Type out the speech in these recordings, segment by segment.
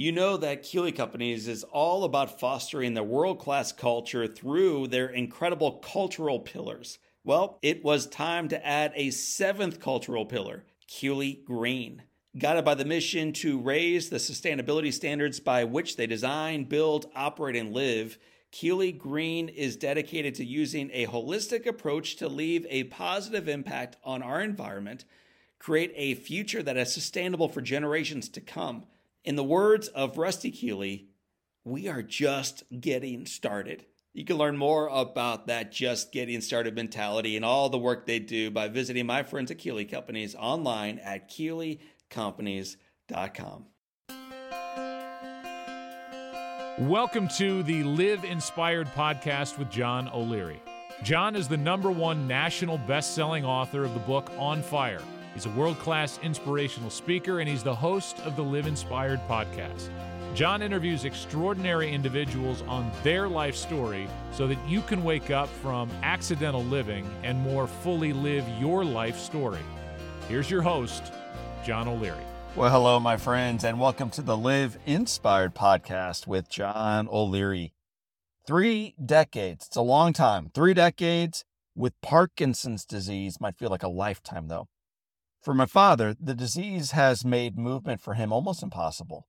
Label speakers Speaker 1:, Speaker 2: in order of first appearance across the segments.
Speaker 1: You know that Keeley Companies is all about fostering the world class culture through their incredible cultural pillars. Well, it was time to add a seventh cultural pillar, Keeley Green. Guided by the mission to raise the sustainability standards by which they design, build, operate, and live, Keeley Green is dedicated to using a holistic approach to leave a positive impact on our environment, create a future that is sustainable for generations to come. In the words of Rusty Keeley, we are just getting started. You can learn more about that just getting started mentality and all the work they do by visiting my friends at Keeley Companies online at keeleycompanies.com.
Speaker 2: Welcome to the Live Inspired podcast with John O'Leary. John is the number one national best selling author of the book On Fire He's a world class inspirational speaker, and he's the host of the Live Inspired podcast. John interviews extraordinary individuals on their life story so that you can wake up from accidental living and more fully live your life story. Here's your host, John O'Leary.
Speaker 3: Well, hello, my friends, and welcome to the Live Inspired podcast with John O'Leary. Three decades, it's a long time. Three decades with Parkinson's disease might feel like a lifetime, though. For my father, the disease has made movement for him almost impossible.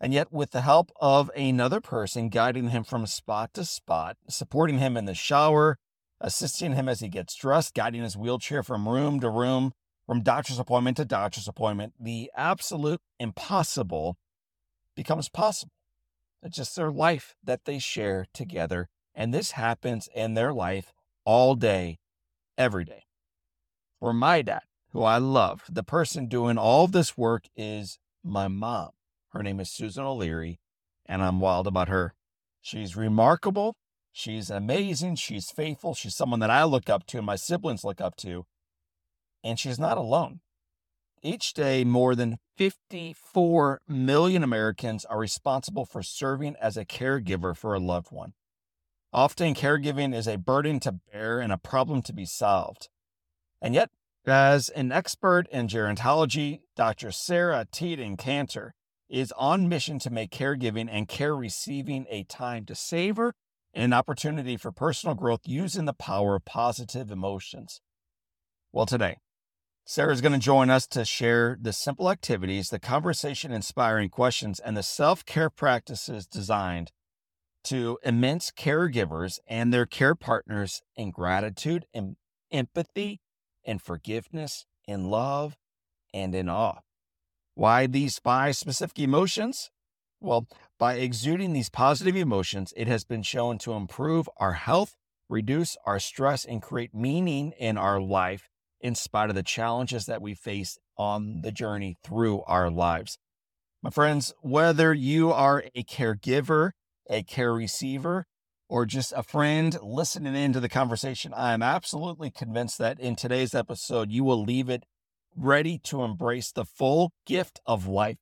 Speaker 3: And yet, with the help of another person guiding him from spot to spot, supporting him in the shower, assisting him as he gets dressed, guiding his wheelchair from room to room, from doctor's appointment to doctor's appointment, the absolute impossible becomes possible. It's just their life that they share together. And this happens in their life all day, every day. For my dad, who I love. The person doing all this work is my mom. Her name is Susan O'Leary, and I'm wild about her. She's remarkable. She's amazing. She's faithful. She's someone that I look up to and my siblings look up to. And she's not alone. Each day, more than 54 million Americans are responsible for serving as a caregiver for a loved one. Often, caregiving is a burden to bear and a problem to be solved. And yet, as an expert in gerontology, Dr. Sarah Teten Kanter is on mission to make caregiving and care receiving a time to savor an opportunity for personal growth using the power of positive emotions. Well, today, Sarah is going to join us to share the simple activities, the conversation inspiring questions, and the self care practices designed to immense caregivers and their care partners in gratitude and empathy in forgiveness, in love, and in awe. Why these five specific emotions? Well, by exuding these positive emotions, it has been shown to improve our health, reduce our stress, and create meaning in our life in spite of the challenges that we face on the journey through our lives. My friends, whether you are a caregiver, a care receiver, or just a friend listening into the conversation, I am absolutely convinced that in today's episode, you will leave it ready to embrace the full gift of life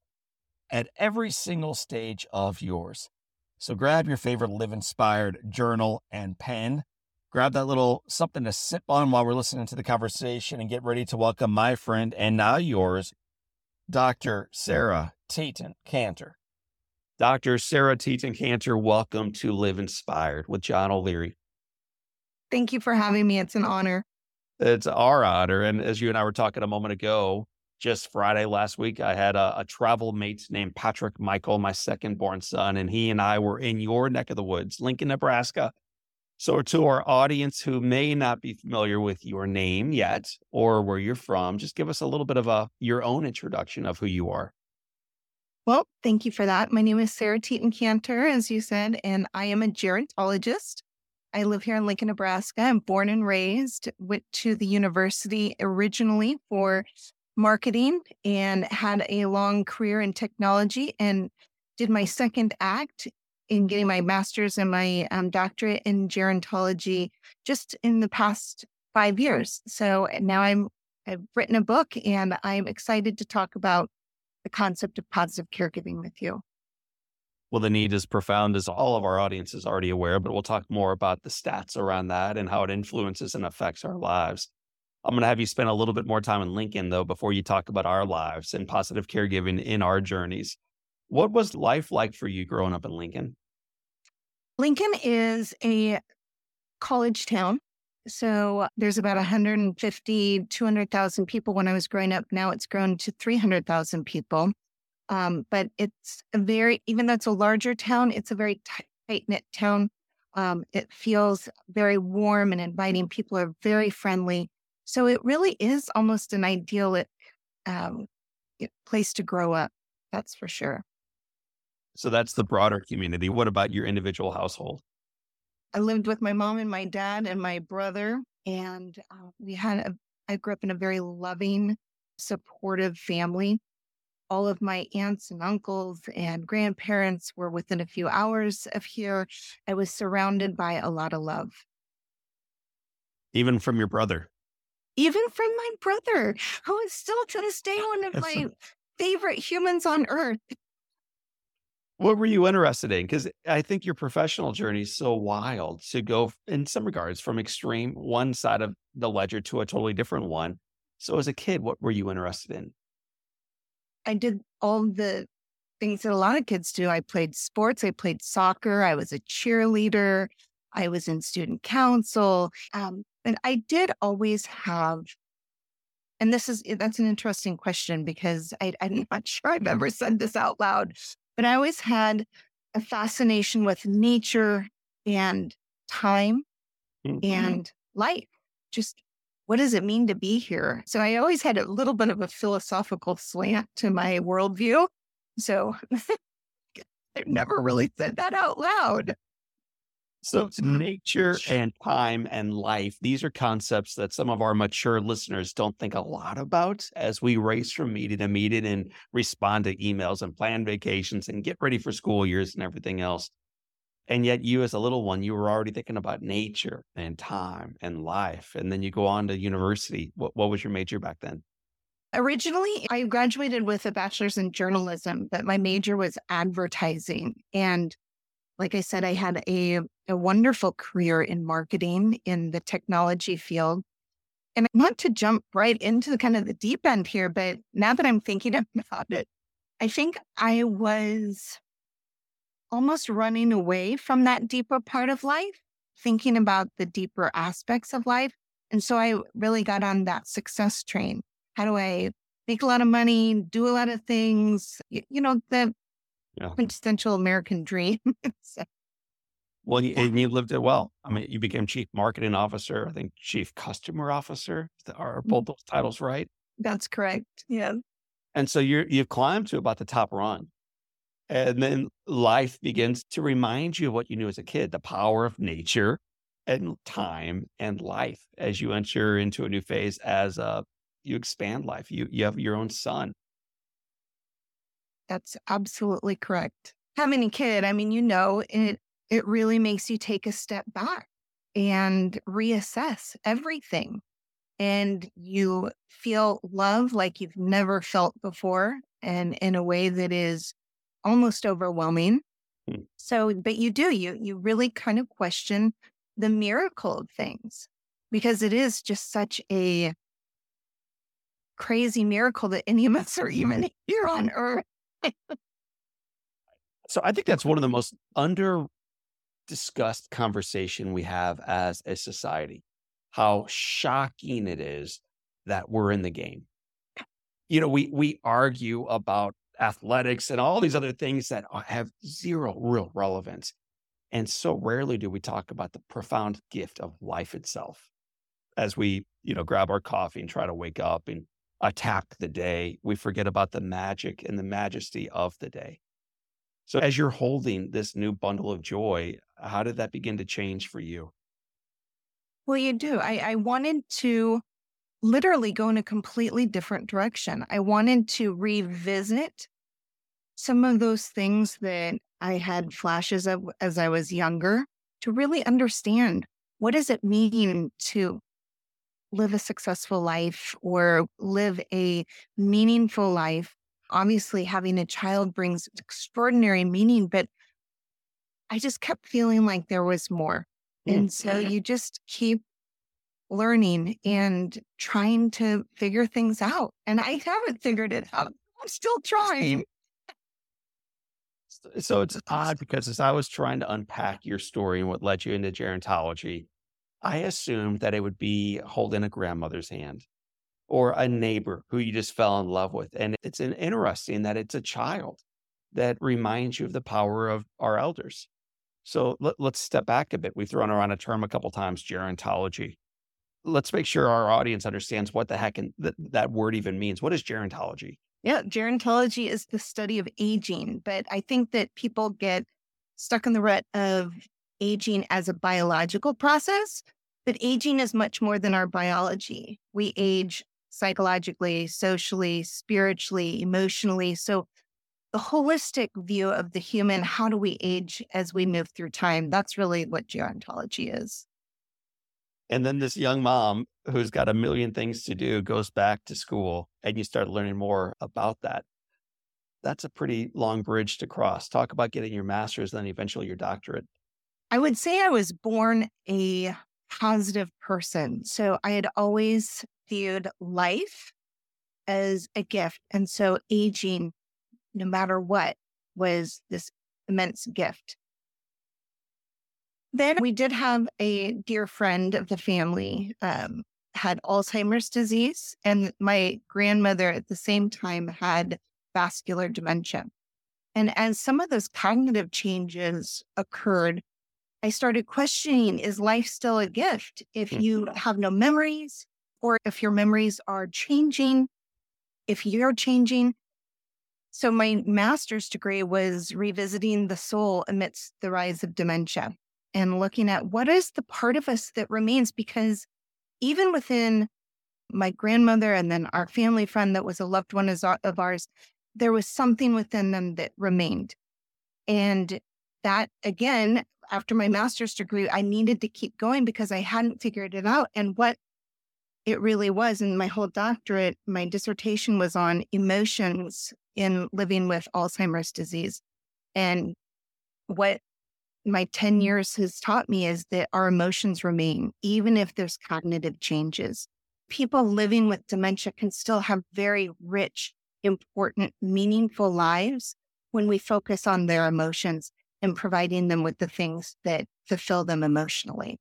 Speaker 3: at every single stage of yours. So grab your favorite Live Inspired journal and pen. Grab that little something to sip on while we're listening to the conversation and get ready to welcome my friend and now yours, Dr. Sarah Teten Kanter. Dr. Sarah Teten Kanter, welcome to Live Inspired with John O'Leary.
Speaker 4: Thank you for having me. It's an honor.
Speaker 3: It's our honor. And as you and I were talking a moment ago, just Friday last week, I had a, a travel mate named Patrick Michael, my second born son, and he and I were in your neck of the woods, Lincoln, Nebraska. So, to our audience who may not be familiar with your name yet or where you're from, just give us a little bit of a your own introduction of who you are.
Speaker 4: Well, thank you for that. My name is Sarah Teten Kanter, as you said, and I am a gerontologist. I live here in Lincoln, Nebraska. I'm born and raised, went to the university originally for marketing and had a long career in technology and did my second act in getting my master's and my um, doctorate in gerontology just in the past five years. So now I'm I've written a book and I'm excited to talk about the concept of positive caregiving with you.
Speaker 3: Well, the need is profound, as all of our audience is already aware, but we'll talk more about the stats around that and how it influences and affects our lives. I'm going to have you spend a little bit more time in Lincoln, though, before you talk about our lives and positive caregiving in our journeys. What was life like for you growing up in Lincoln?
Speaker 4: Lincoln is a college town. So there's about 150, 200,000 people when I was growing up. Now it's grown to 300,000 people. Um, but it's a very, even though it's a larger town, it's a very tight knit town. Um, it feels very warm and inviting. People are very friendly. So it really is almost an ideal um, place to grow up. That's for sure.
Speaker 3: So that's the broader community. What about your individual household?
Speaker 4: I lived with my mom and my dad and my brother, and uh, we had a, I grew up in a very loving, supportive family. All of my aunts and uncles and grandparents were within a few hours of here. I was surrounded by a lot of love.
Speaker 3: Even from your brother?
Speaker 4: Even from my brother, who is still to this day one of my favorite humans on earth.
Speaker 3: What were you interested in? Because I think your professional journey is so wild to go, in some regards, from extreme one side of the ledger to a totally different one. So, as a kid, what were you interested in?
Speaker 4: I did all the things that a lot of kids do. I played sports, I played soccer, I was a cheerleader, I was in student council. Um, and I did always have, and this is, that's an interesting question because I, I'm not sure I've ever said this out loud, but I always had a fascination with nature and time mm-hmm. and life. Just what does it mean to be here? So I always had a little bit of a philosophical slant to my worldview. So I've never really said that out loud.
Speaker 3: So, mm-hmm. nature and time and life, these are concepts that some of our mature listeners don't think a lot about as we race from meeting to meeting and respond to emails and plan vacations and get ready for school years and everything else. And yet, you as a little one, you were already thinking about nature and time and life. And then you go on to university. What, what was your major back then?
Speaker 4: Originally, I graduated with a bachelor's in journalism, but my major was advertising. And like I said, I had a, a wonderful career in marketing in the technology field. And I want to jump right into the kind of the deep end here, but now that I'm thinking about it, I think I was almost running away from that deeper part of life, thinking about the deeper aspects of life. And so I really got on that success train. How do I make a lot of money, do a lot of things? You know, the yeah. quintessential American dream. so,
Speaker 3: well, and you lived it well. I mean, you became chief marketing officer, I think chief customer officer. Are mm. both those titles right?
Speaker 4: That's correct. Yeah.
Speaker 3: And so you're you've climbed to about the top run. And then life begins to remind you of what you knew as a kid, the power of nature and time and life as you enter into a new phase as uh, you expand life. You you have your own son
Speaker 4: that's absolutely correct. Having a kid, I mean, you know, it it really makes you take a step back and reassess everything. And you feel love like you've never felt before and in a way that is almost overwhelming. Hmm. So, but you do, you you really kind of question the miracle of things because it is just such a crazy miracle that any of us are even here on earth
Speaker 3: so I think that's one of the most under discussed conversation we have as a society. How shocking it is that we're in the game. You know, we we argue about athletics and all these other things that have zero real relevance. And so rarely do we talk about the profound gift of life itself as we, you know, grab our coffee and try to wake up and attack the day. We forget about the magic and the majesty of the day. So, as you're holding this new bundle of joy, how did that begin to change for you?
Speaker 4: Well, you do. I, I wanted to literally go in a completely different direction. I wanted to revisit some of those things that I had flashes of as I was younger to really understand what does it mean to live a successful life or live a meaningful life. Obviously, having a child brings extraordinary meaning, but I just kept feeling like there was more. Mm. And so you just keep learning and trying to figure things out. And I haven't figured it out. I'm still trying.
Speaker 3: So it's odd because as I was trying to unpack your story and what led you into gerontology, I assumed that it would be holding a grandmother's hand or a neighbor who you just fell in love with. And it's an interesting that it's a child that reminds you of the power of our elders. So let, us step back a bit. We've thrown around a term a couple times, gerontology. Let's make sure our audience understands what the heck in, that, that word even means. What is gerontology?
Speaker 4: Yeah, gerontology is the study of aging, but I think that people get stuck in the rut of aging as a biological process, but aging is much more than our biology. We age psychologically, socially, spiritually, emotionally. So, the holistic view of the human, how do we age as we move through time? That's really what gerontology is.
Speaker 3: And then this young mom who's got a million things to do goes back to school and you start learning more about that. That's a pretty long bridge to cross. Talk about getting your master's, then eventually your doctorate.
Speaker 4: I would say I was born a positive person. So I had always viewed life as a gift. And so aging, no matter what, was this immense gift. Then we did have a dear friend of the family um, had Alzheimer's disease, and my grandmother at the same time had vascular dementia. And as some of those cognitive changes occurred, I started questioning is life still a gift if hmm. you have no memories or if your memories are changing, if you're changing? So, my master's degree was revisiting the soul amidst the rise of dementia and looking at what is the part of us that remains because even within my grandmother and then our family friend that was a loved one of ours there was something within them that remained and that again after my master's degree i needed to keep going because i hadn't figured it out and what it really was and my whole doctorate my dissertation was on emotions in living with alzheimer's disease and what my 10 mm. years has taught me is that our emotions remain, even if there's cognitive changes. People living with dementia can still have very rich, important, meaningful lives when we focus on their emotions and providing them with the things that fulfill them emotionally.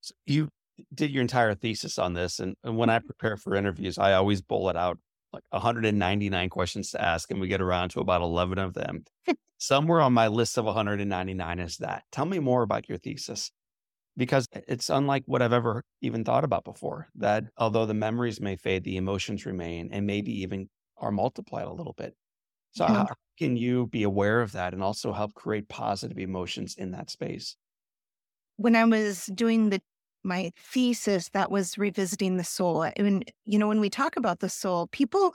Speaker 3: So you did your entire thesis on this. And, and when I mm-hmm. prepare for interviews, I always bullet out like 199 questions to ask, and we get around to about 11 of them. Somewhere on my list of 199 is that. Tell me more about your thesis because it's unlike what I've ever even thought about before. That although the memories may fade, the emotions remain and maybe even are multiplied a little bit. So, yeah. how can you be aware of that and also help create positive emotions in that space?
Speaker 4: When I was doing the my thesis that was revisiting the soul. And, you know, when we talk about the soul, people,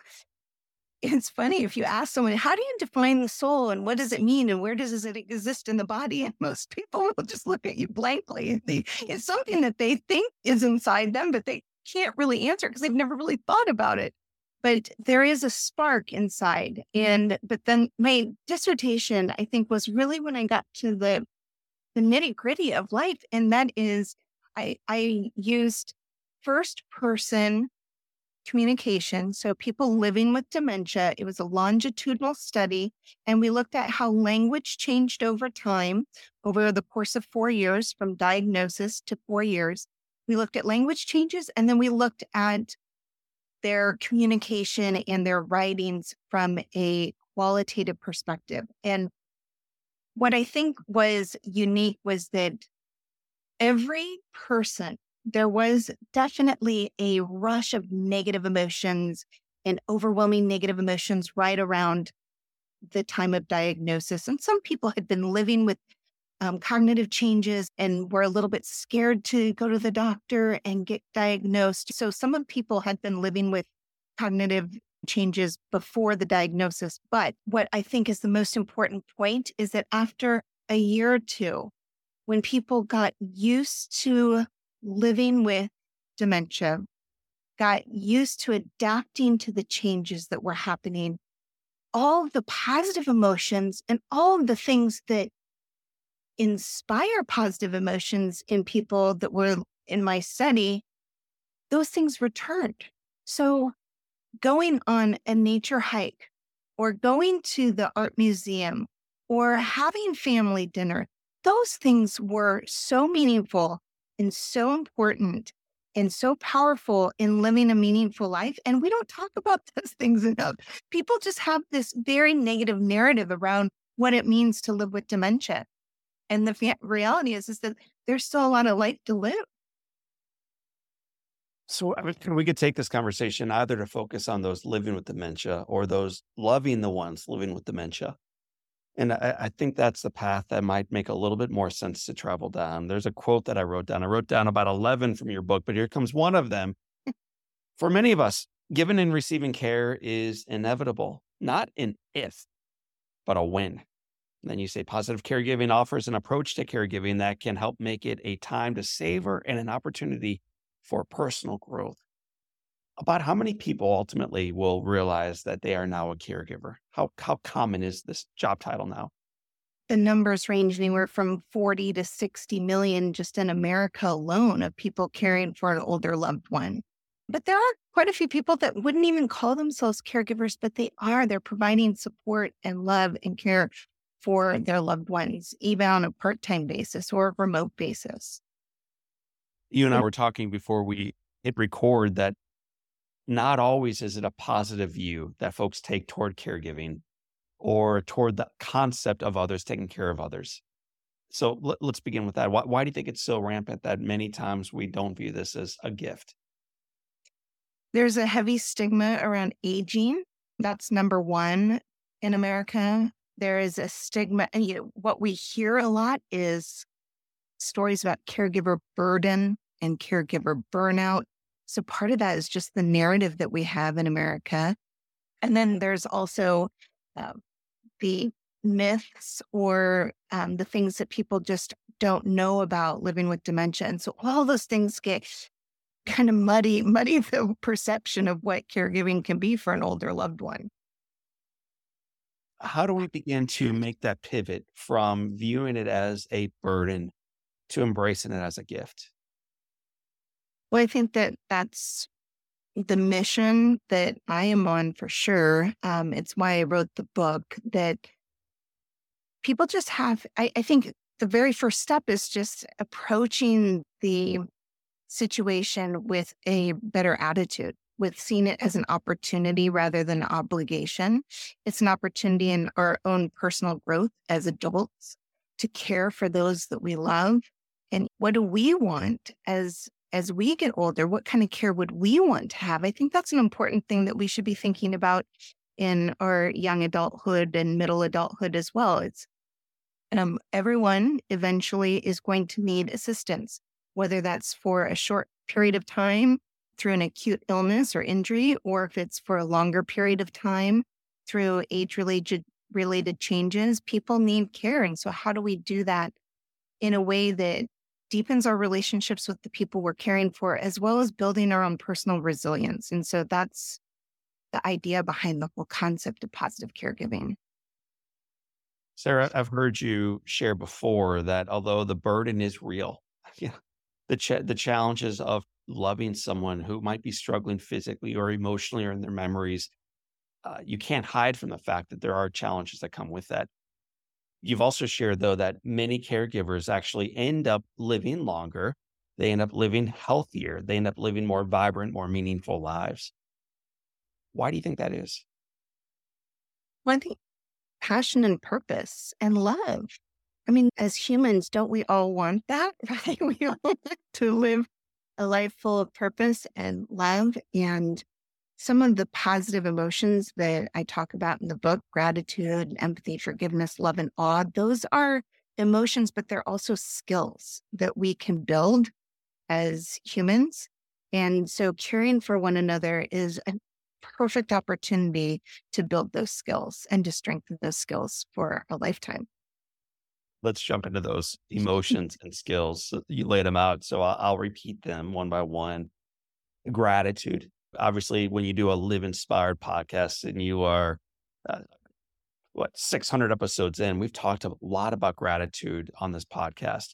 Speaker 4: it's funny if you ask someone, how do you define the soul and what does it mean and where does it exist in the body? And most people will just look at you blankly. They, it's something that they think is inside them, but they can't really answer because they've never really thought about it. But there is a spark inside. Mm. And, but then my dissertation, I think, was really when I got to the, the nitty gritty of life. And that is I, I used first person communication. So people living with dementia, it was a longitudinal study. And we looked at how language changed over time over the course of four years from diagnosis to four years. We looked at language changes and then we looked at their communication and their writings from a qualitative perspective. And what I think was unique was that every person, there was definitely a rush of negative emotions and overwhelming negative emotions right around the time of diagnosis. And some people had been living with um, cognitive changes and were a little bit scared to go to the doctor and get diagnosed. So some of people had been living with cognitive changes before the diagnosis. But what I think is the most important point is that after a year or two, when people got used to living with dementia, got used to adapting to the changes that were happening, all of the positive emotions and all of the things that inspire positive emotions in people that were in my study, those things returned. So, going on a nature hike or going to the art museum or having family dinner, those things were so meaningful and so important and so powerful in living a meaningful life. And we don't talk about those things enough. People just have this very negative narrative around what it means to live with dementia. And the reality is, is that there's still a lot of life to live.
Speaker 3: So we could take this conversation either to focus on those living with dementia or those loving the ones living with dementia. And I, I, think that's the path that might make a little bit more sense to travel down. There's a quote that I wrote down. I wrote down about 11 from your book, but here comes one of them. For many of us, giving and receiving care is inevitable, not an if, but a when. Then you say positive caregiving offers an approach to caregiving that can help make it a time to savor and an opportunity for personal growth. About how many people ultimately will realize that they are now a caregiver? How, how common is this job title now?
Speaker 4: The numbers range anywhere from 40 to 60 million just in America alone of people caring for an older loved one. But there are quite a few people that wouldn't even call themselves caregivers, but they are. They're providing support and love and care for their loved ones, even on a part time basis or a remote basis
Speaker 3: you and I were talking before we hit record that not always is it a positive view that folks take toward caregiving or toward the concept of others taking care of others. So let, us begin with that. Why, why do you think it's so rampant that many times we don't view this as a gift?
Speaker 4: There's a heavy stigma around aging. That's number one in America. There is a stigma, and you know, what we hear a lot is stories about caregiver burden and caregiver burnout. So part of that is just the narrative that we have in America. And then there's also uh, the myths or um, the things that people just don't know about living with dementia. And so all those things get kind of muddy, muddy the perception of what caregiving can be for an older loved one.
Speaker 3: How do we begin to make that pivot from viewing it as a burden to embracing it as a gift?
Speaker 4: Well, I think that that's the mission that I am on for sure. Um, it's why I wrote the book that people just have, I, I think the very first step is just approaching the situation with a better attitude, with seeing it as an opportunity rather than an obligation. It's an opportunity in our own personal growth as adults to care for those that we love. And what do we want as as we get older? What kind of care would we want to have? I think that's an important thing that we should be thinking about in our young adulthood and middle adulthood as well. It's um, everyone eventually is going to need assistance whether that's for a short period of time through an acute illness or injury or if it's for a longer period of time through age related related changes people need care and so how do we do that in a way that deepens our relationships with the people we're caring for, as well as building our own personal resilience. And so that's the idea behind the whole concept of positive caregiving.
Speaker 3: Sarah, I've heard you share before that although the burden is real, yeah, the ch- the challenges of loving someone who might be struggling physically or emotionally or in their memories, uh, you can't hide from the fact that there are challenges that come with that. You've also shared, though, that many caregivers actually end up living longer. They end up living healthier. They end up living more vibrant, more meaningful lives. Why do you think that is?
Speaker 4: Well, I think passion and purpose and love. I mean, as humans, don't we all want that? Right? We all want to live a life full of purpose and love and some of the positive emotions that I talk about in the book gratitude, empathy, forgiveness, love, and awe those are emotions, but they're also skills that we can build as humans. And so caring for one another is a perfect opportunity to build those skills and to strengthen those skills for a lifetime.
Speaker 3: Let's jump into those emotions and skills. You laid them out, so I'll, I'll repeat them one by one. Gratitude obviously when you do a live inspired podcast and you are uh, what 600 episodes in we've talked a lot about gratitude on this podcast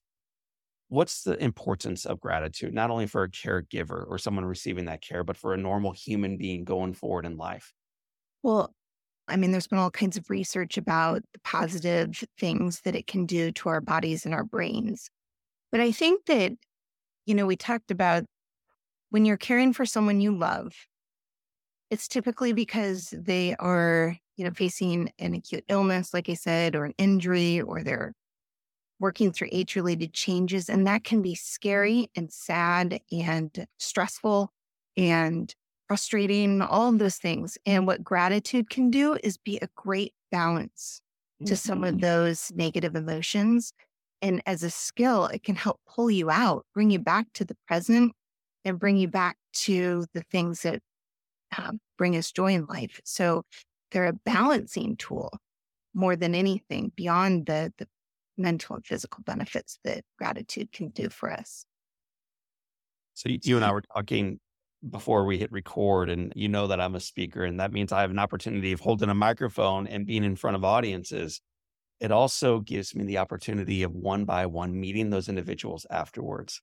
Speaker 3: what's the importance of gratitude not only for a caregiver or someone receiving that care but for a normal human being going forward in life
Speaker 4: well I mean, there's been all kinds of research about the positive things that it can do to our bodies and our brains. But I think that, you know, we talked about when you're caring for someone you love, it's typically because they are, you know, facing an acute illness, like I said, or an injury, or they're working through age related changes. And that can be scary and sad and stressful and frustrating, all of those things. And what gratitude can do is be a great balance to some of mm-hmm. those negative emotions. And as a skill, it can help pull you out, bring you back to the present, and bring you back to the things that um, bring us joy in life. So they're a balancing tool more than anything beyond the, the mental and physical benefits that gratitude can do for us.
Speaker 3: So you and I were talking before we hit record and you know that I'm a speaker and that means I have an opportunity of holding a microphone and being in front of audiences. It also gives me the opportunity of one by one meeting those individuals afterwards.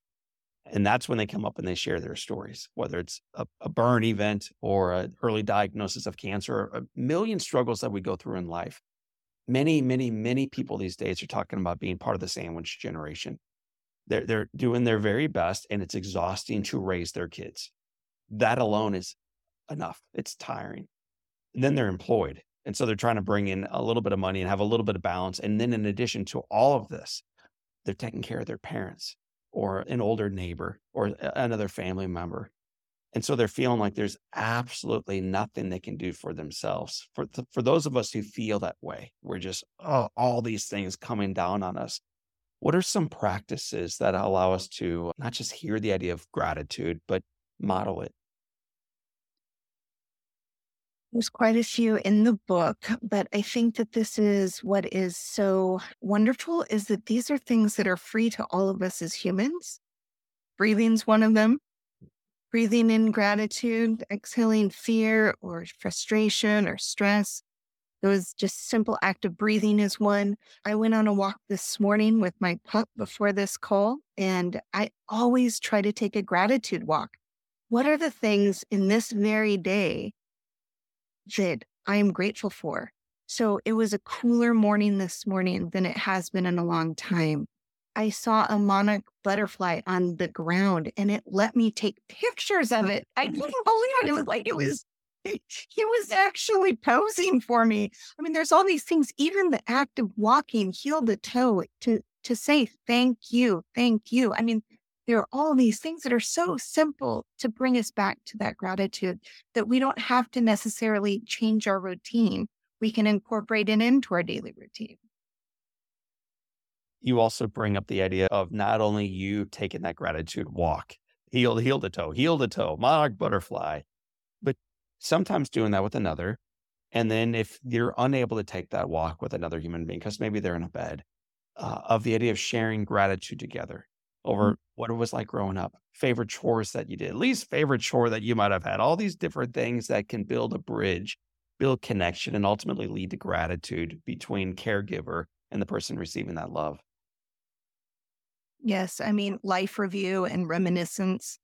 Speaker 3: And that's when they come up and they share their stories, whether it's a, a burn event or an early diagnosis of cancer, a million struggles that we go through in life. Many, many, many people these days are talking about being part of the sandwich generation. They're, they're doing their very best and it's exhausting to raise their kids that alone is enough. It's tiring. And then they're employed. And so they're trying to bring in a little bit of money and have a little bit of balance. And then, in addition to all of this, they're taking care of their parents or an older neighbor or another family member. And so they're feeling like there's absolutely nothing they can do for themselves. For, th- for those of us who feel that way, we're just, oh, all these things coming down on us. What are some practices that allow us to not just hear the idea of gratitude, but model it?
Speaker 4: There's quite a few in the book, but I think that this is what is so wonderful is that these are things that are free to all of us as humans. Breathing's one of them. Breathing in gratitude, exhaling fear or frustration or stress. Those just simple act of breathing is one. I went on a walk this morning with my pup before this call, and I always try to take a gratitude walk what are the things in this very day that I am grateful for? So it was a cooler morning this morning than it has been in a long time. I saw a monarch butterfly on the ground and it let me take pictures of it. I couldn't believe it. It was like it was it was actually posing for me. I mean, there's all these things, even the act of walking heel to toe to to say thank you, thank you. I mean, there are all these things that are so simple to bring us back to that gratitude that we don't have to necessarily change our routine. We can incorporate it into our daily routine.
Speaker 3: You also bring up the idea of not only you taking that gratitude walk, heel, heel to toe, heel to toe, monarch butterfly, but sometimes doing that with another. And then if you're unable to take that walk with another human being, because maybe they're in a bed, uh, of the idea of sharing gratitude together over mm-hmm. what it was like growing up, favorite chores that you did, least favorite chore that you might have had, all these different things that can build a bridge, build connection, and ultimately lead to gratitude between caregiver and the person receiving that love.
Speaker 4: Yes. I mean, life review and reminiscence,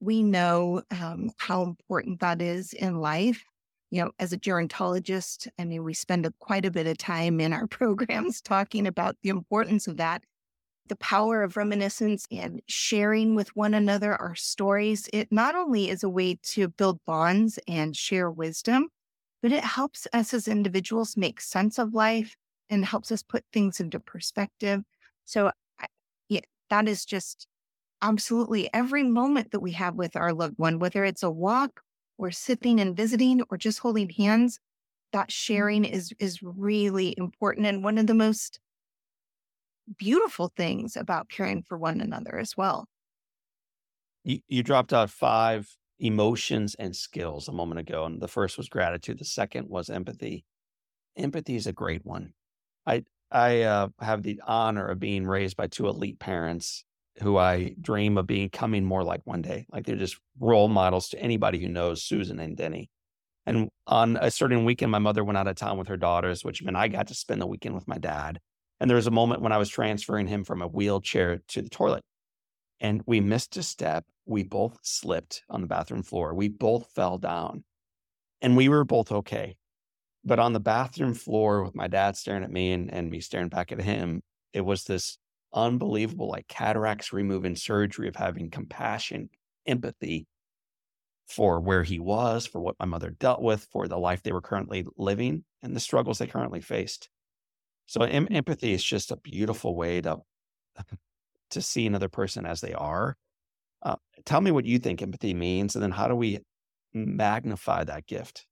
Speaker 4: we know um, how important that is in life. You know, as a gerontologist, I mean, we spend a, quite a bit of time in our programs talking about the importance of that the power of reminiscence and sharing with one another our stories, it not only is a way to build bonds and share wisdom, but it helps us as individuals make sense of life and helps us put things into perspective. So, yeah, that is just absolutely every moment that we have with our loved one, whether it's a walk or sitting and visiting or just holding hands, that sharing mm-hmm. is is really important and one of the most beautiful things about caring for one another as well.
Speaker 3: You, you dropped out five emotions and skills a moment ago. And the first was gratitude. The second was empathy. Empathy is a great one. I, I uh, have the honor of being raised by two elite parents who I dream of becoming more like one day. Like they're just role models to anybody who knows Susan and Denny. And on a certain weekend, my mother went out of town with her daughters, which meant I got to spend the weekend with my dad. And there was a moment when I was transferring him from a wheelchair to the toilet. And we missed a step. We both slipped on the bathroom floor. We both fell down. And we were both okay. But on the bathroom floor with my dad staring at me and, and me staring back at him, it was this unbelievable, like cataracts removing surgery of having compassion, empathy for where he was, for what my mother dealt with, for the life they were currently living, and the struggles they currently faced. So em- empathy is just a beautiful way to to see another person as they are. Uh, tell me what you think empathy means, and then how do we magnify that gift?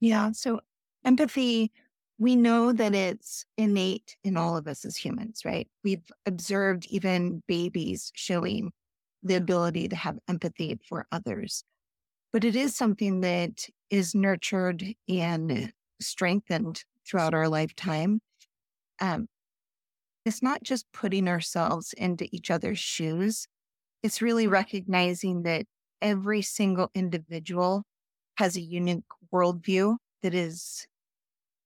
Speaker 4: Yeah. So empathy, we know that it's innate in all of us as humans, right? We've observed even babies showing the ability to have empathy for others. But it is something that is nurtured and strengthened throughout our lifetime. Um, it's not just putting ourselves into each other's shoes, it's really recognizing that every single individual has a unique worldview that is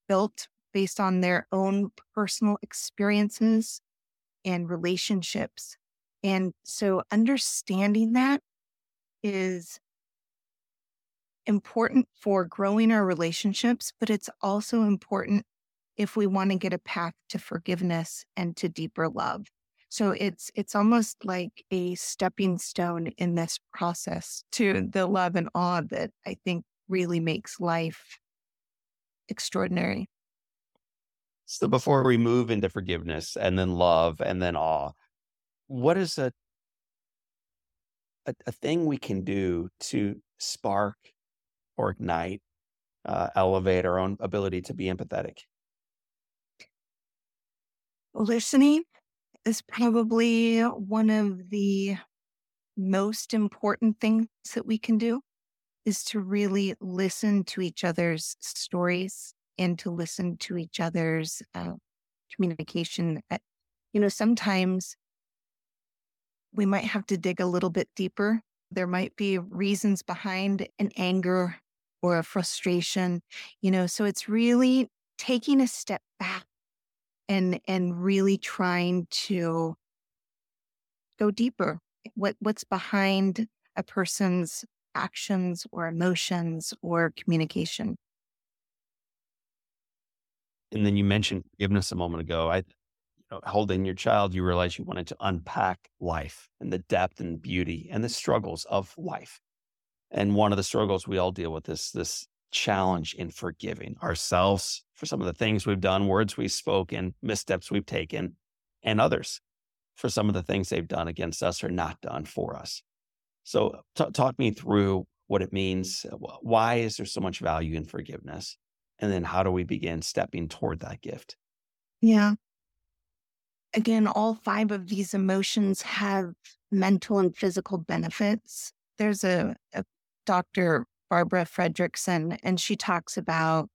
Speaker 4: built based on their own personal experiences and relationships. And so understanding that is important for growing our relationships, but it's also important if we want to get a path to forgiveness and to deeper love. So it's it's almost like a stepping stone in this process to the love and awe that I think really makes life extraordinary.
Speaker 3: So before we move into forgiveness and then love and then awe, what is a a, a thing we can do to spark or ignite, uh, elevate our own ability to be empathetic?
Speaker 4: Listening is probably one of the most important things that we can do is to really listen to each other's stories and to listen to each other's uh, communication. Uh, you know, sometimes we might have to dig a little bit deeper. There might be reasons behind an anger or a frustration, you know, so it's really taking a step back and and really trying to go deeper what what's behind a person's actions or emotions or communication.
Speaker 3: And then you mentioned forgiveness a moment ago. I you know, holding your child you realize you wanted to unpack life and the depth and beauty and the struggles of life. And one of the struggles we all deal with is this challenge in forgiving ourselves for some of the things we've done, words we've spoken, missteps we've taken, and others for some of the things they've done against us or not done for us. So, t- talk me through what it means. Uh, why is there so much value in forgiveness? And then, how do we begin stepping toward that gift?
Speaker 4: Yeah. Again, all five of these emotions have mental and physical benefits. There's a, a doctor Barbara Fredrickson, and she talks about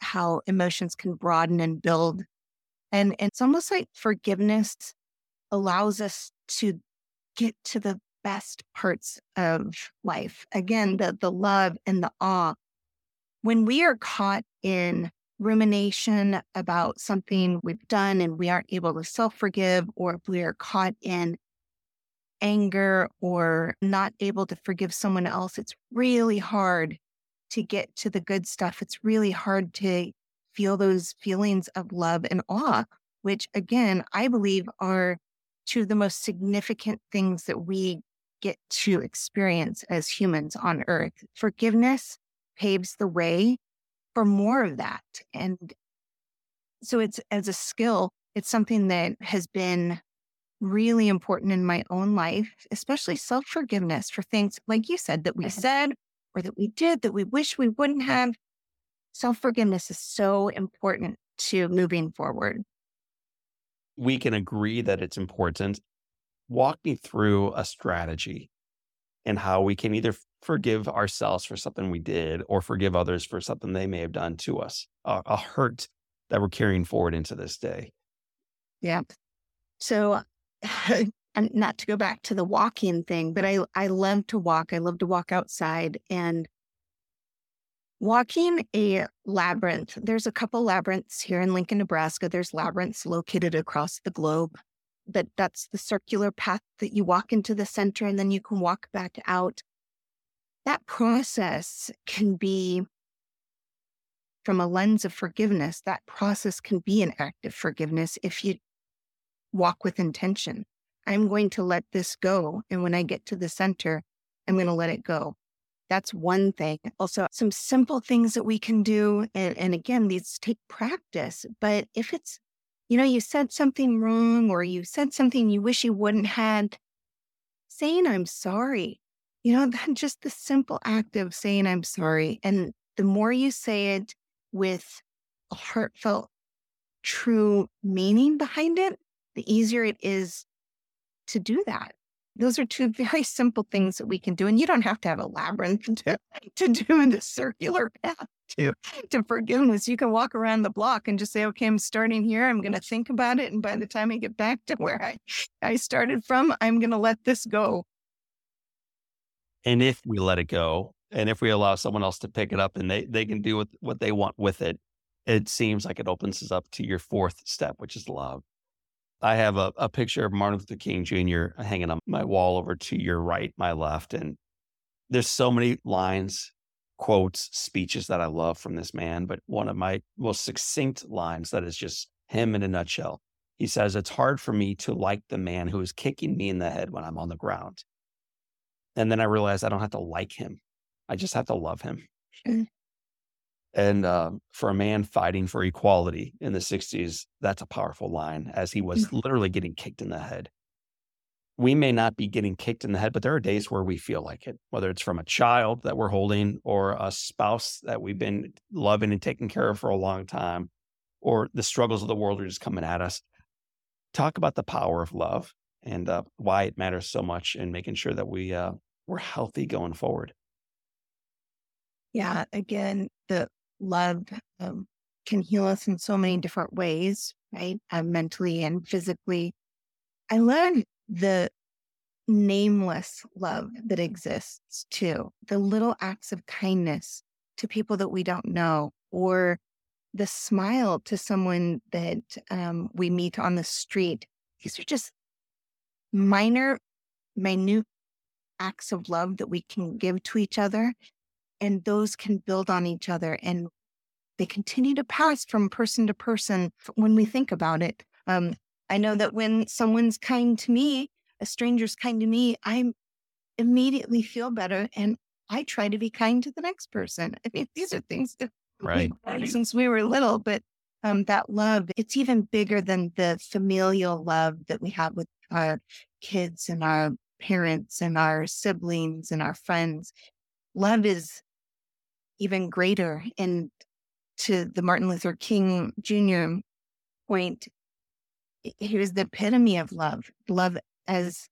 Speaker 4: how emotions can broaden and build. And, and it's almost like forgiveness allows us to get to the best parts of life. Again, the, the love and the awe. When we are caught in rumination about something we've done and we aren't able to self forgive, or if we are caught in anger or not able to forgive someone else, it's really hard to get to the good stuff. It's really hard to feel those feelings of love and awe, which again, I believe are two of the most significant things that we get to experience as humans on earth. Forgiveness paves the way for more of that. And so it's as a skill, it's something that has been really important in my own life, especially self forgiveness for things like you said that we said or that we did that we wish we wouldn't have. Self forgiveness is so important to moving forward.
Speaker 3: We can agree that it's important. Walk me through a strategy and how we can either forgive ourselves for something we did or forgive others for something they may have done to us, a, a hurt that we're carrying forward into this day.
Speaker 4: Yeah. So and not to go back to the walking thing, but I, I love to walk. I love to walk outside and walking a labyrinth. There's a couple labyrinths here in Lincoln, Nebraska. There's labyrinths located across the globe, but that's the circular path that you walk into the center and then you can walk back out. That process can be from a lens of forgiveness, that process can be an act of forgiveness if you walk with intention. I'm going to let this go. And when I get to the center, I'm going to let it go. That's one thing. Also, some simple things that we can do. And, and again, these take practice. But if it's, you know, you said something wrong or you said something you wish you wouldn't had, saying I'm sorry, you know, that just the simple act of saying I'm sorry. And the more you say it with a heartfelt, true meaning behind it, the easier it is to do that. Those are two very simple things that we can do. And you don't have to have a labyrinth to, to do in a circular path to, to forgiveness. You can walk around the block and just say, okay, I'm starting here. I'm going to think about it. And by the time I get back to where I, I started from, I'm going to let this go.
Speaker 3: And if we let it go, and if we allow someone else to pick it up and they, they can do what, what they want with it, it seems like it opens us up to your fourth step, which is love. I have a, a picture of Martin Luther King Jr. hanging on my wall over to your right, my left. And there's so many lines, quotes, speeches that I love from this man. But one of my most succinct lines that is just him in a nutshell. He says, It's hard for me to like the man who is kicking me in the head when I'm on the ground. And then I realized I don't have to like him. I just have to love him. Mm. And uh, for a man fighting for equality in the 60s, that's a powerful line as he was mm-hmm. literally getting kicked in the head. We may not be getting kicked in the head, but there are days where we feel like it, whether it's from a child that we're holding or a spouse that we've been loving and taking care of for a long time, or the struggles of the world are just coming at us. Talk about the power of love and uh, why it matters so much in making sure that we uh, we're healthy going forward.
Speaker 4: Yeah, again, the love um, can heal us in so many different ways, right? Uh, mentally and physically. I learned the nameless love that exists too, the little acts of kindness to people that we don't know, or the smile to someone that um, we meet on the street. These are just minor, minute acts of love that we can give to each other and those can build on each other and they continue to pass from person to person when we think about it. Um, I know that when someone's kind to me, a stranger's kind to me, I immediately feel better and I try to be kind to the next person. I mean, these are things that
Speaker 3: right.
Speaker 4: since we were little, but um, that love, it's even bigger than the familial love that we have with our kids and our parents and our siblings and our friends. Love is even greater. And to the Martin Luther King Jr. point, he was the epitome of love, love as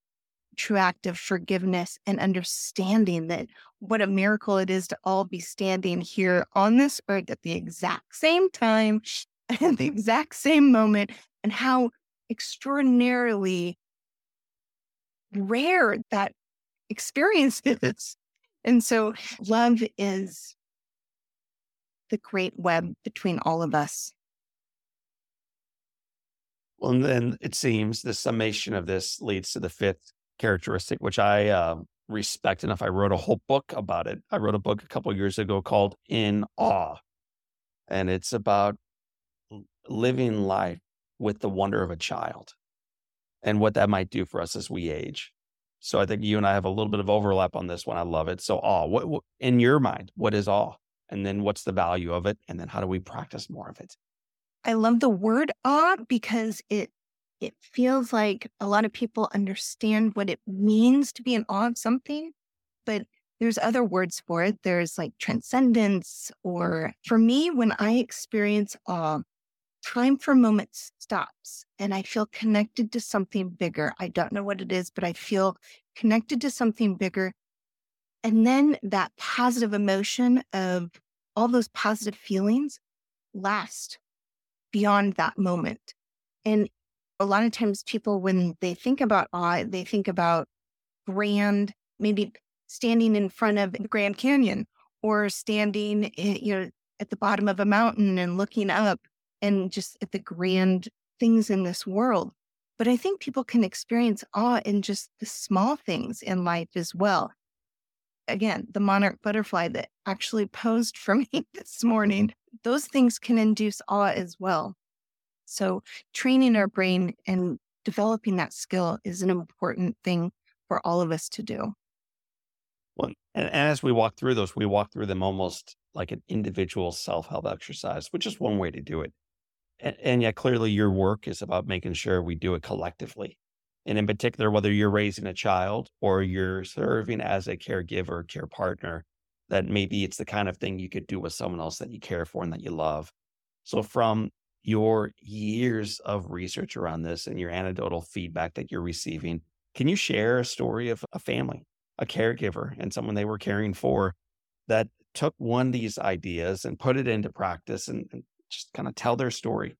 Speaker 4: true act of forgiveness and understanding that what a miracle it is to all be standing here on this earth at the exact same time, at the exact same moment, and how extraordinarily rare that experience is. And so love is the great web between all of us.
Speaker 3: Well, and then it seems the summation of this leads to the fifth characteristic, which I uh, respect enough. I wrote a whole book about it. I wrote a book a couple years ago called In Awe, and it's about living life with the wonder of a child and what that might do for us as we age. So I think you and I have a little bit of overlap on this one. I love it. So awe, what, what in your mind, what is awe? And then what's the value of it? And then how do we practice more of it?
Speaker 4: I love the word awe because it it feels like a lot of people understand what it means to be in awe of something, but there's other words for it. There's like transcendence, or for me, when I experience awe, time for a moment stops and I feel connected to something bigger. I don't know what it is, but I feel connected to something bigger. And then that positive emotion of all those positive feelings last beyond that moment. And a lot of times people, when they think about awe, they think about grand, maybe standing in front of the Grand Canyon or standing, eh, you know, at the bottom of a mountain and looking up and just at the grand things in this world. But I think people can experience awe in just the small things in life as well. Again, the monarch butterfly that actually posed for me this morning those things can induce awe as well. So, training our brain and developing that skill is an important thing for all of us to do.
Speaker 3: Well, and, as we walk through those, we walk through them almost like an individual self help exercise, which is one way to do it. And, and yet, clearly, your work is about making sure we do it collectively. And in particular, whether you're raising a child or you're serving as a caregiver, care partner, that maybe it's the kind of thing you could do with someone else that you care for and that you love. So, from your years of research around this and your anecdotal feedback that you're receiving, can you share a story of a family, a caregiver, and someone they were caring for that took one of these ideas and put it into practice and, and just kind of tell their story?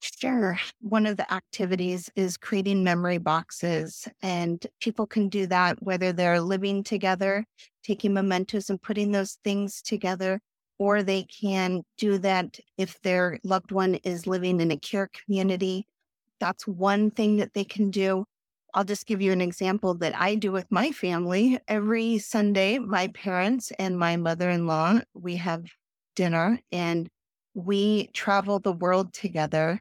Speaker 4: Sure. One of the activities is creating memory boxes, and people can do that whether they're living together, taking mementos and putting those things together, or they can do that if their loved one is living in a care community. That's one thing that they can do. I'll just give you an example that I do with my family. Every Sunday, my parents and my mother in law, we have dinner and we travel the world together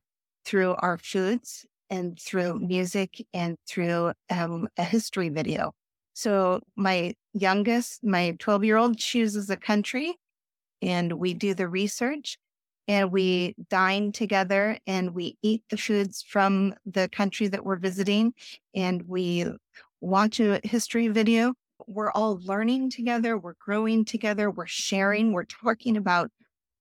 Speaker 4: through our foods and through music and through um, a history video. So my youngest, my 12 year old, chooses a country and we do the research and we dine together and we eat the foods from the country that we're visiting and we watch a history video. We're all learning together, we're growing together, we're sharing, we're talking about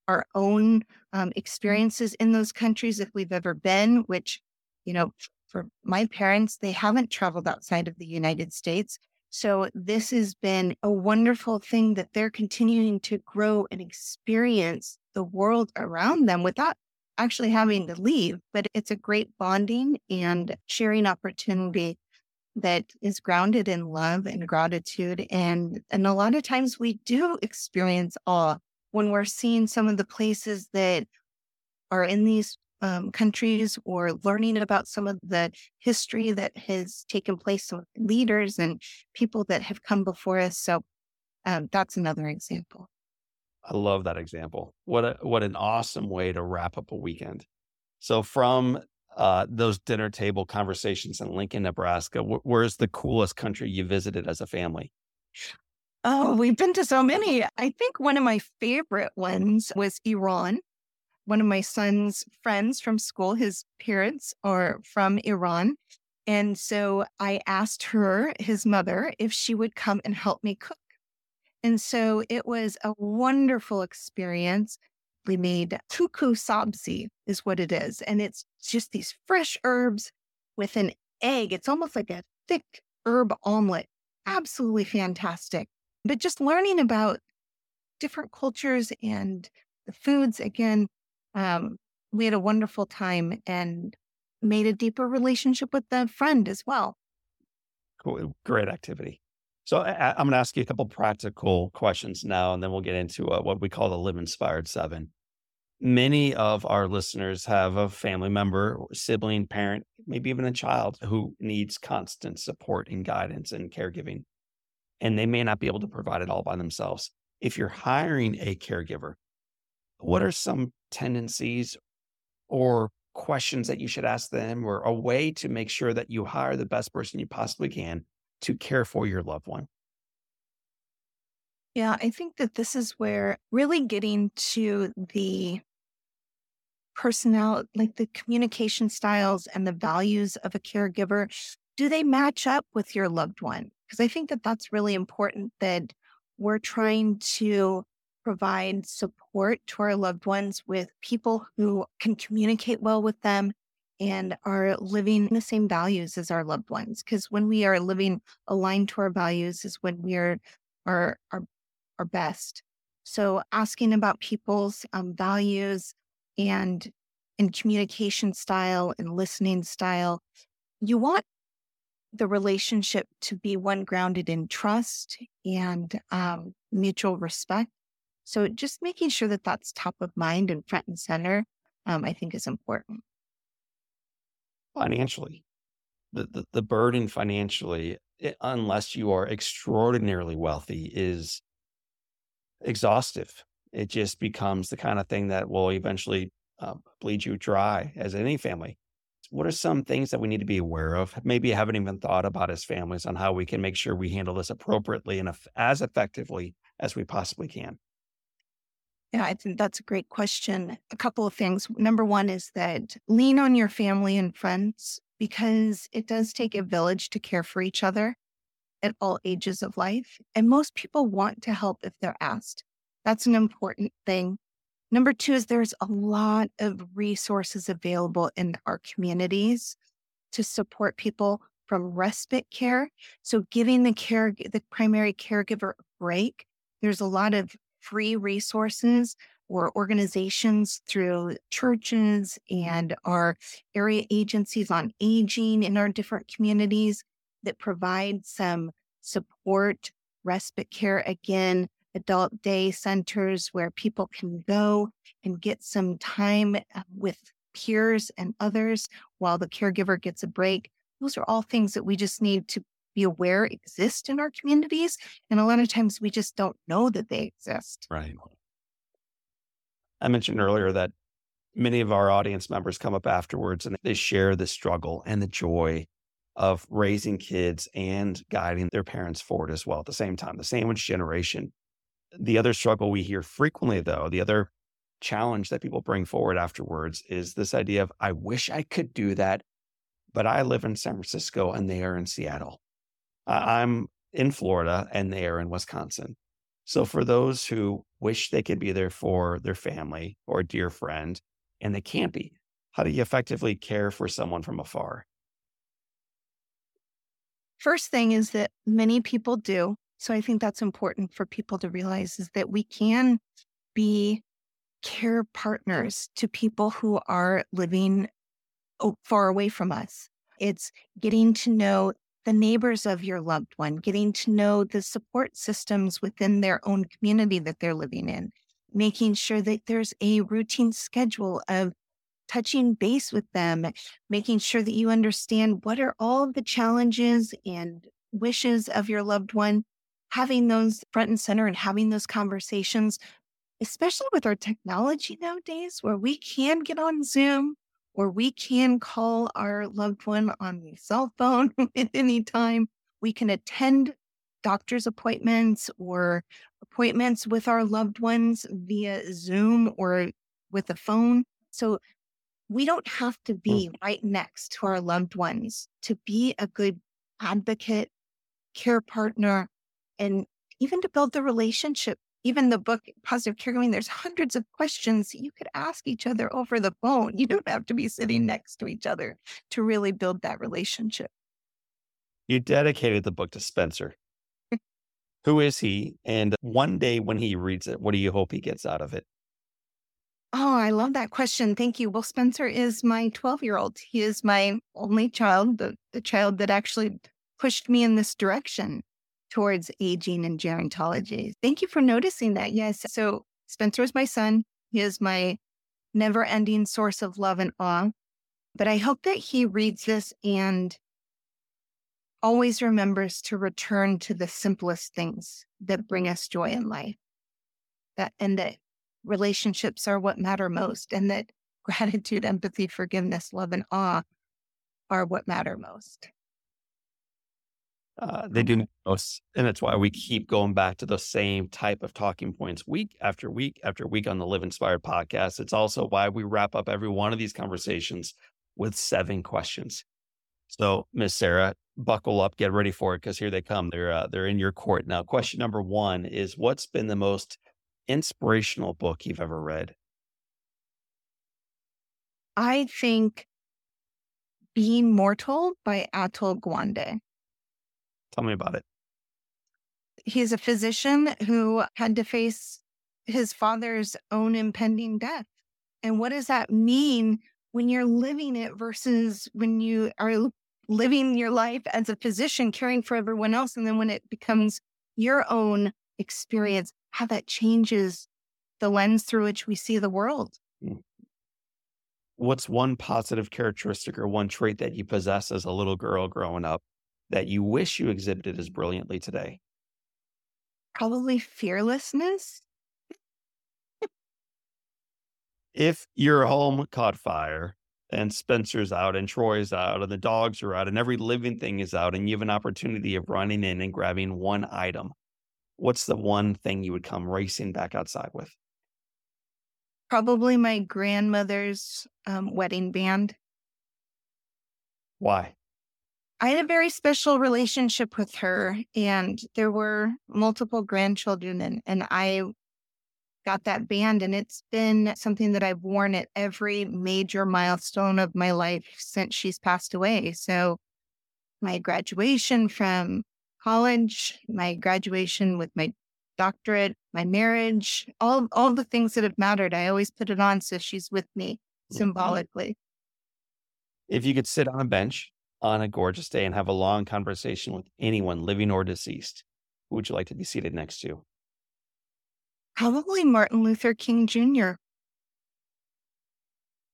Speaker 4: our own um, experiences in those countries if we've ever been, which, you know, for my parents, they haven't traveled outside of the United States. So this has been a wonderful thing that they're continuing to grow and experience the world around them without actually having to leave. But it's a great bonding and sharing opportunity that is grounded in love and gratitude. And, and a lot of times we do experience awe when we're seeing some of the places that are in these um, countries or learning about some of the history that has taken place with leaders and people that have come before us. So um, that's another example.
Speaker 3: I love that example. What a, what an awesome way to wrap up a weekend. So from uh, those dinner table conversations in Lincoln, Nebraska, wh- where's the coolest country you visited as a family?
Speaker 4: Oh, we've been to so many. I think one of my favorite ones was Iran one of my son's friends from school, his parents are from Iran. And so I asked her, his mother, if she would come and help me cook. And so it was a wonderful experience. We made kuku sabzi, is what it is. And it's just these fresh herbs with an egg. It's almost like a thick herb omelet. Absolutely fantastic. But just learning about different cultures and the foods, again, um, we had a wonderful time and made a deeper relationship with the friend as well.
Speaker 3: Cool. Great activity. So I, am going to ask you a couple practical questions now, and then we'll get into uh, what we call the Live Inspired Seven. Many of our listeners have a family member, sibling, parent, maybe even a child who needs constant support and guidance and caregiving. And they may not be able to provide it all by themselves. If you're hiring a caregiver, what are some tendencies or questions that you should ask them or a way to make sure that you hire the best person you possibly can to care for your loved one?
Speaker 4: Yeah, I think that this is where really getting to the personality, like the communication styles and the values of a caregiver, do they match up with your loved one? Because I think that that's really important that we're trying to provide support to our loved ones with people who can communicate well with them and are living the same values as our loved ones. Because when we are living aligned to our values is when we are our our, our best. So asking about people's um, values and and communication style and listening style, you want the relationship to be one grounded in trust and um, mutual respect so just making sure that that's top of mind and front and center, um, I think is important.
Speaker 3: Financially, the, the, the burden financially, it, unless you are extraordinarily wealthy, is exhaustive. it just becomes the kind of thing that will eventually uh, bleed you dry as any family. What are some things that we need to be aware of? Maybe haven't even thought about as families on how we can make sure we handle this appropriately and as effectively as we possibly can.
Speaker 4: Yeah, I think that's a great question. A couple of things. Number one is that lean on your family and friends because it does take a village to care for each other at all ages of life. And most people want to help if they're asked. That's an important thing. Number two is there's a lot of resources available in our communities to support people from respite care. So giving the care, the primary caregiver a break. There's a lot of free resources or organizations through churches and our area agencies on aging in our different communities that provide some support, respite care again, adult day centers where people can go and get some time uh, with peers and others while the caregiver gets a break. Those are all things that we just need to be aware exist in our communities. And a lot of times we just don't know that they exist.
Speaker 3: Right. I mentioned earlier that many of our audience members come up afterwards and they share the struggle and the joy of raising kids and guiding their parents forward as well at the same time, the sandwich generation. The other struggle we hear frequently, though, the other challenge that people bring forward afterwards is this idea of, I wish I could do that, but I live in San Francisco and they are in Seattle. I'm in Florida and they are in Wisconsin. So for those who wish they could be there for their family or a dear friend and they can't be, how do you effectively care for someone from afar?
Speaker 4: First thing is that many people do. So I think that's important for people to realize is that we can be care partners to people who are living far away from us. It's getting to know the neighbors of your loved one, getting to know the support systems within their own community that they're living in, making sure that there's a routine schedule of touching base with them, making sure that you understand what are all the challenges and wishes of your loved one, having those front and center and having those conversations, especially with our technology nowadays, where we can get on Zoom or we can call our loved one on the cell phone at any time. We can attend doctor's appointments or appointments with our loved ones via Zoom or with a phone. So we don't have to mm. be right next to our loved ones to be a good advocate, care partner, and even to build the relationship even the book positive caregiving there's hundreds of questions you could ask each other over the phone. You don't have to be sitting next to each other to really build that relationship.
Speaker 3: You dedicated the book to spencer. Who is he? And one day when he reads it what do you hope he gets out of it?
Speaker 4: Oh i love that question. Thank you. Well spencer is my 12 year old he is my only child the, the child that actually pushed me in this direction towards aging and gerontology. Thank you for noticing that. Yes. So Spencer is my son. He is my never ending source of love and awe. But I hope that he reads this and always remembers to return to the simplest things that bring us joy in life. That and that relationships are what matter most and that gratitude, empathy, forgiveness, love, and awe are what matter most.
Speaker 3: Uh, they do most, and that's why we keep going back to the same type of talking points week after week after week on the Live Inspired podcast. It's also why we wrap up every one of these conversations with seven questions. So, Miss Sarah, buckle up, get ready for it because here they come. They're uh, they're in your court now. Question number one is: What's been the most inspirational book you've ever read?
Speaker 4: I think Being Mortal by Atul Gawande.
Speaker 3: Tell me about it.
Speaker 4: He's a physician who had to face his father's own impending death. And what does that mean when you're living it versus when you are living your life as a physician, caring for everyone else? And then when it becomes your own experience, how that changes the lens through which we see the world. Hmm.
Speaker 3: What's one positive characteristic or one trait that you possess as a little girl growing up that you wish you exhibited as brilliantly today?
Speaker 4: Probably fearlessness.
Speaker 3: if your home caught fire and Spencer's out and Troy's out and the dogs are out and every living thing is out and you have an opportunity of running in and grabbing one item, what's the one thing you would come racing back outside with?
Speaker 4: Probably my grandmother's um, wedding band.
Speaker 3: Why?
Speaker 4: I had a very special relationship with her, and there were multiple grandchildren, and, and I got that band, and it's been something that I've worn at every major milestone of my life since she's passed away. So, my graduation from college, my graduation with my doctorate, my marriage, all all the things that have mattered, I always put it on so she's with me mm-hmm. symbolically.
Speaker 3: If you could sit on a bench on a gorgeous day and have a long conversation with anyone, living or deceased, who would you like to be seated next to?
Speaker 4: Probably Martin Luther King Jr.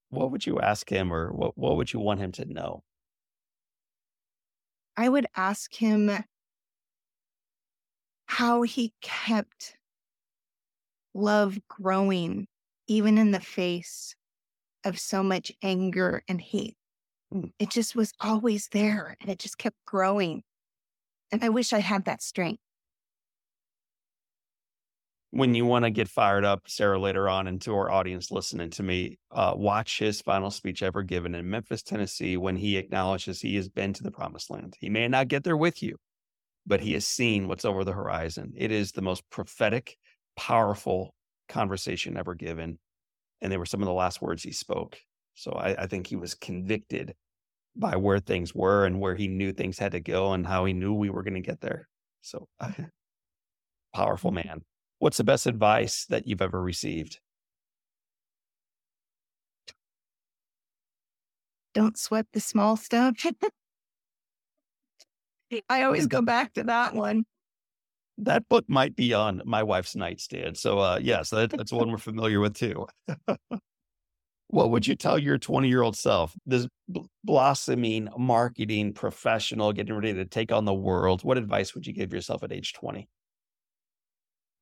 Speaker 3: What would you ask him or what, what would you want him to know?
Speaker 4: I would ask him how he kept love growing, even in the face of so much anger and hate. Mm. It just was always there and it just kept growing. And I wish I had that strength
Speaker 3: when you want to get fired up, Sarah, later on, and to our audience listening to me, uh, watch his final speech ever given in Memphis, Tennessee, when he acknowledges he has been to the promised land. He may not get there with you, but he has seen what's over the horizon. It is the most prophetic, powerful conversation ever given. And they were some of the last words he spoke. So I, I think he was convicted by where things were and where he knew things had to go and how he knew we were going to get there. So powerful man. What's the best advice that you've ever received?
Speaker 4: Don't sweat the small stuff. I always go back to that one.
Speaker 3: That book might be on my wife's nightstand. So, uh, yes, that, that's one we're familiar with too. what would you tell your 20 year old self? This blossoming marketing professional getting ready to take on the world. What advice would you give yourself at age 20?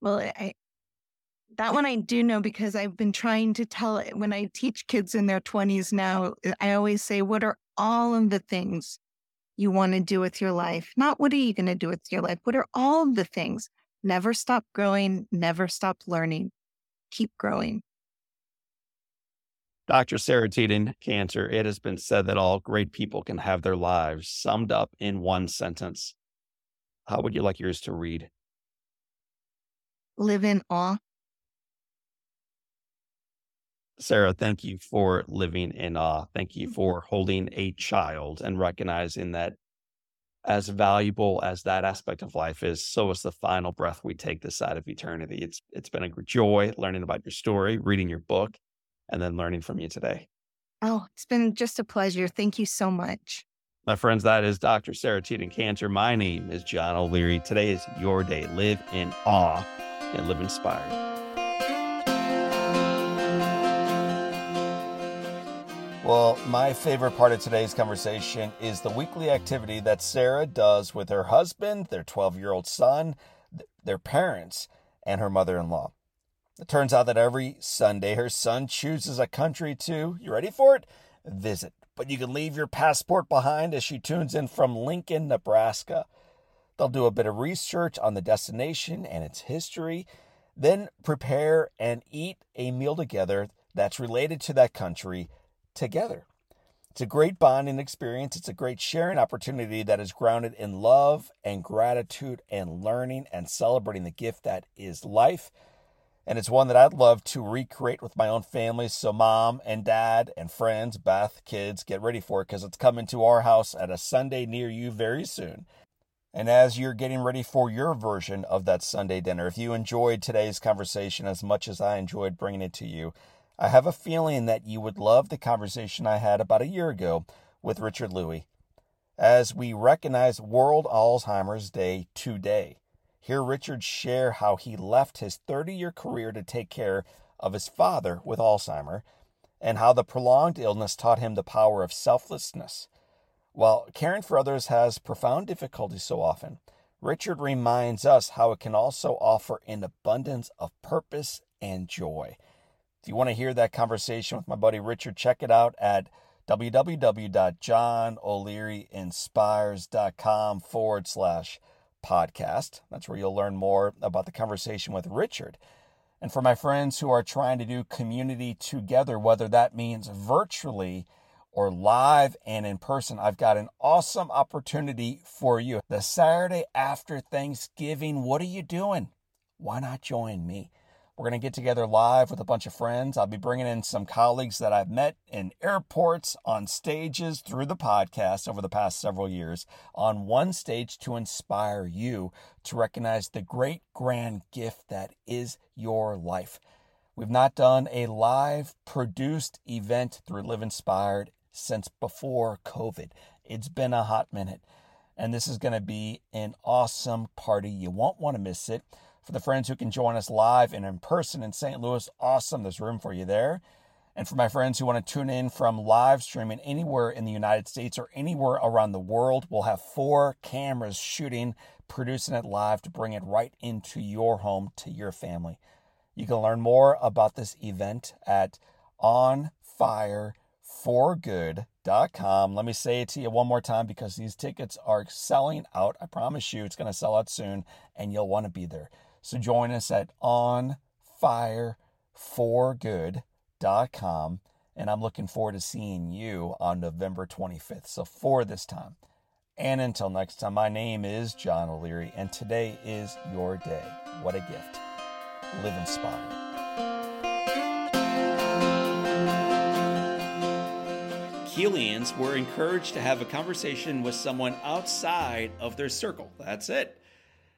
Speaker 4: Well, I that one I do know because I've been trying to tell it when I teach kids in their 20s now. Uh, I always say, What are all of the things you want to do with your life? Not what are you going to do with your life? What are all of the things? Never stop growing, never stop learning. Keep growing.
Speaker 3: Dr. Sarah Teten, Kanter, it has been said that all great people can have their lives summed up in one sentence. How would you like yours to read?
Speaker 4: live in awe.
Speaker 3: Sarah, thank you for living in awe. Thank you mm. for holding a child and recognizing that as valuable as that aspect of life is, so is the final breath we take this side of eternity. It's it's been a great joy learning about your story, reading your book, and then learning from you today.
Speaker 4: Oh, it's been just a pleasure. Thank you so much.
Speaker 3: My friends, that is Dr. Sarah Teten Kanter. My name is John O'Leary. Today is your day. Live in awe and live inspired. Well, my favorite part of today's conversation is the weekly activity that Sarah does with her husband, their 12 year old son, their parents, and her mother in law. It turns out that every Sunday her son chooses a country to, you ready for it? Visit. But you can leave your passport behind as she tunes in from Lincoln, Nebraska. They'll do a bit of research on the destination and its history, then prepare and eat a meal together that's related to that country together. It's a great bonding experience. It's a great sharing opportunity that is grounded in love and gratitude and learning and celebrating the gift that is life. And it's one that I'd love to recreate with my own family. So, mom and dad and friends, Beth, kids, get ready for it because it's coming to our house at a Sunday near you very soon. And as you're getting ready for your version of that Sunday dinner, if you enjoyed today's conversation as much as I enjoyed bringing it to you, I have a feeling that you would love the conversation I had about a year ago with Richard Lui. As we recognize World Alzheimer's Day today, hear Richard share how he left his 30 year career to take care of his father with Alzheimer, and how the prolonged illness taught him the power of selflessness while caring for others has profound difficulty so often, Richard reminds us how it can also offer an abundance of purpose and joy. If you want to hear that conversation with my buddy Richard, check it out at www.johnolearyinspires.com forward slash podcast. That's where you'll learn more about the conversation with Richard. And for my friends who are trying to do community together, whether that means virtually or live and in person, I've got an awesome opportunity for you. The Saturday after Thanksgiving, what are you doing? Why not join me? We're going to get together live with a bunch of friends. I'll be bringing in some colleagues that I've met in airports, on stages, through the podcast over the past several years, on one stage to inspire you to recognize the great grand gift that is your life. We've not done a live produced event through Live Inspired since before COVID. It's been a hot minute. And this is going to be an awesome party. You won't want to miss it. For the friends who can join us live and in person in St. Louis, awesome. There's room for you there. And for my friends who want to tune in from live streaming anywhere in the United States or anywhere around the world, we'll have four cameras shooting, producing it live to bring it right into your home to your family. You can learn more about this event at onfireforgood.com. Let me say it to you one more time because these tickets are selling out. I promise you it's going to sell out soon and you'll want to be there. So join us at onfireforgood.com. And I'm looking forward to seeing you on November 25th. So for this time. And until next time, my name is John O'Leary, and today is your day. What a gift. Live inspired.
Speaker 1: Keelians were encouraged to have a conversation with someone outside of their circle. That's it.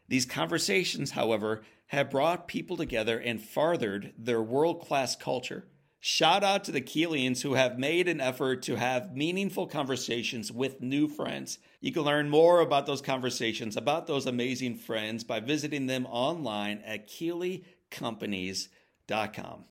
Speaker 1: These conversations, however, have brought people together and farthered their world class culture. Shout out to the Keelians who have made an effort to have meaningful conversations with new friends. You can learn more about those conversations, about those amazing friends, by visiting them online at KeeleyCompanies.com.